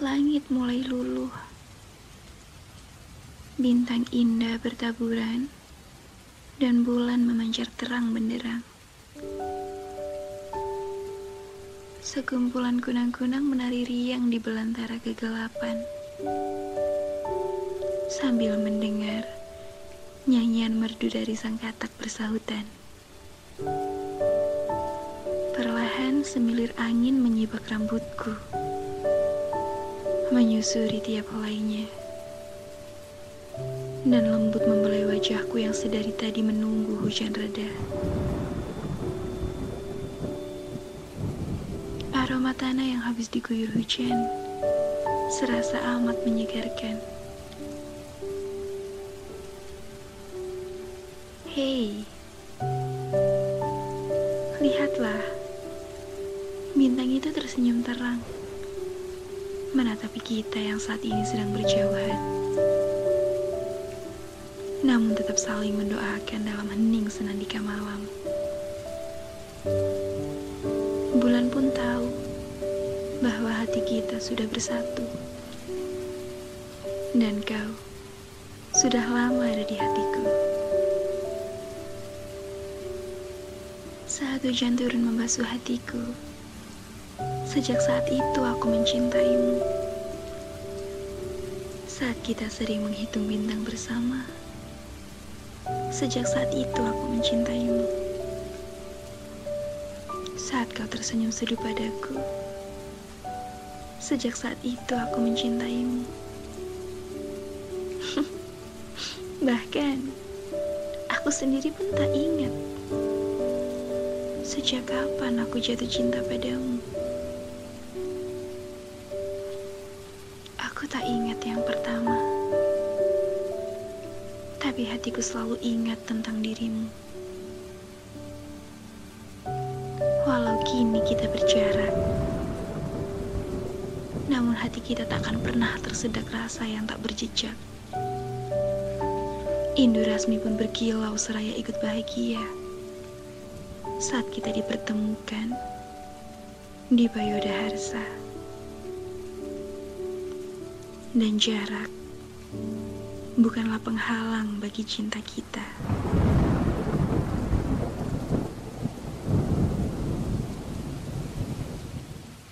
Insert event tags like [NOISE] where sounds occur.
Langit mulai luluh. Bintang indah bertaburan dan bulan memancar terang benderang. Sekumpulan kunang-kunang menari riang di belantara kegelapan. Sambil mendengar nyanyian merdu dari sang katak bersahutan. Perlahan semilir angin menyibak rambutku menyusuri tiap helainya. Dan lembut membelai wajahku yang sedari tadi menunggu hujan reda. Aroma tanah yang habis diguyur hujan serasa amat menyegarkan. Hei, lihatlah, bintang itu tersenyum terang menatapi kita yang saat ini sedang berjauhan. Namun tetap saling mendoakan dalam hening senandika malam. Bulan pun tahu bahwa hati kita sudah bersatu. Dan kau sudah lama ada di hatiku. Saat hujan turun membasuh hatiku, Sejak saat itu aku mencintaimu. Saat kita sering menghitung bintang bersama. Sejak saat itu aku mencintaimu. Saat kau tersenyum seduh padaku. Sejak saat itu aku mencintaimu. [LAUGHS] Bahkan aku sendiri pun tak ingat sejak kapan aku jatuh cinta padamu. Aku tak ingat yang pertama, tapi hatiku selalu ingat tentang dirimu. Walau kini kita berjarak, namun hati kita tak akan pernah tersedak rasa yang tak berjejak. Indu Rasmi pun berkilau seraya ikut bahagia saat kita dipertemukan di Payoda Harsa dan jarak bukanlah penghalang bagi cinta kita.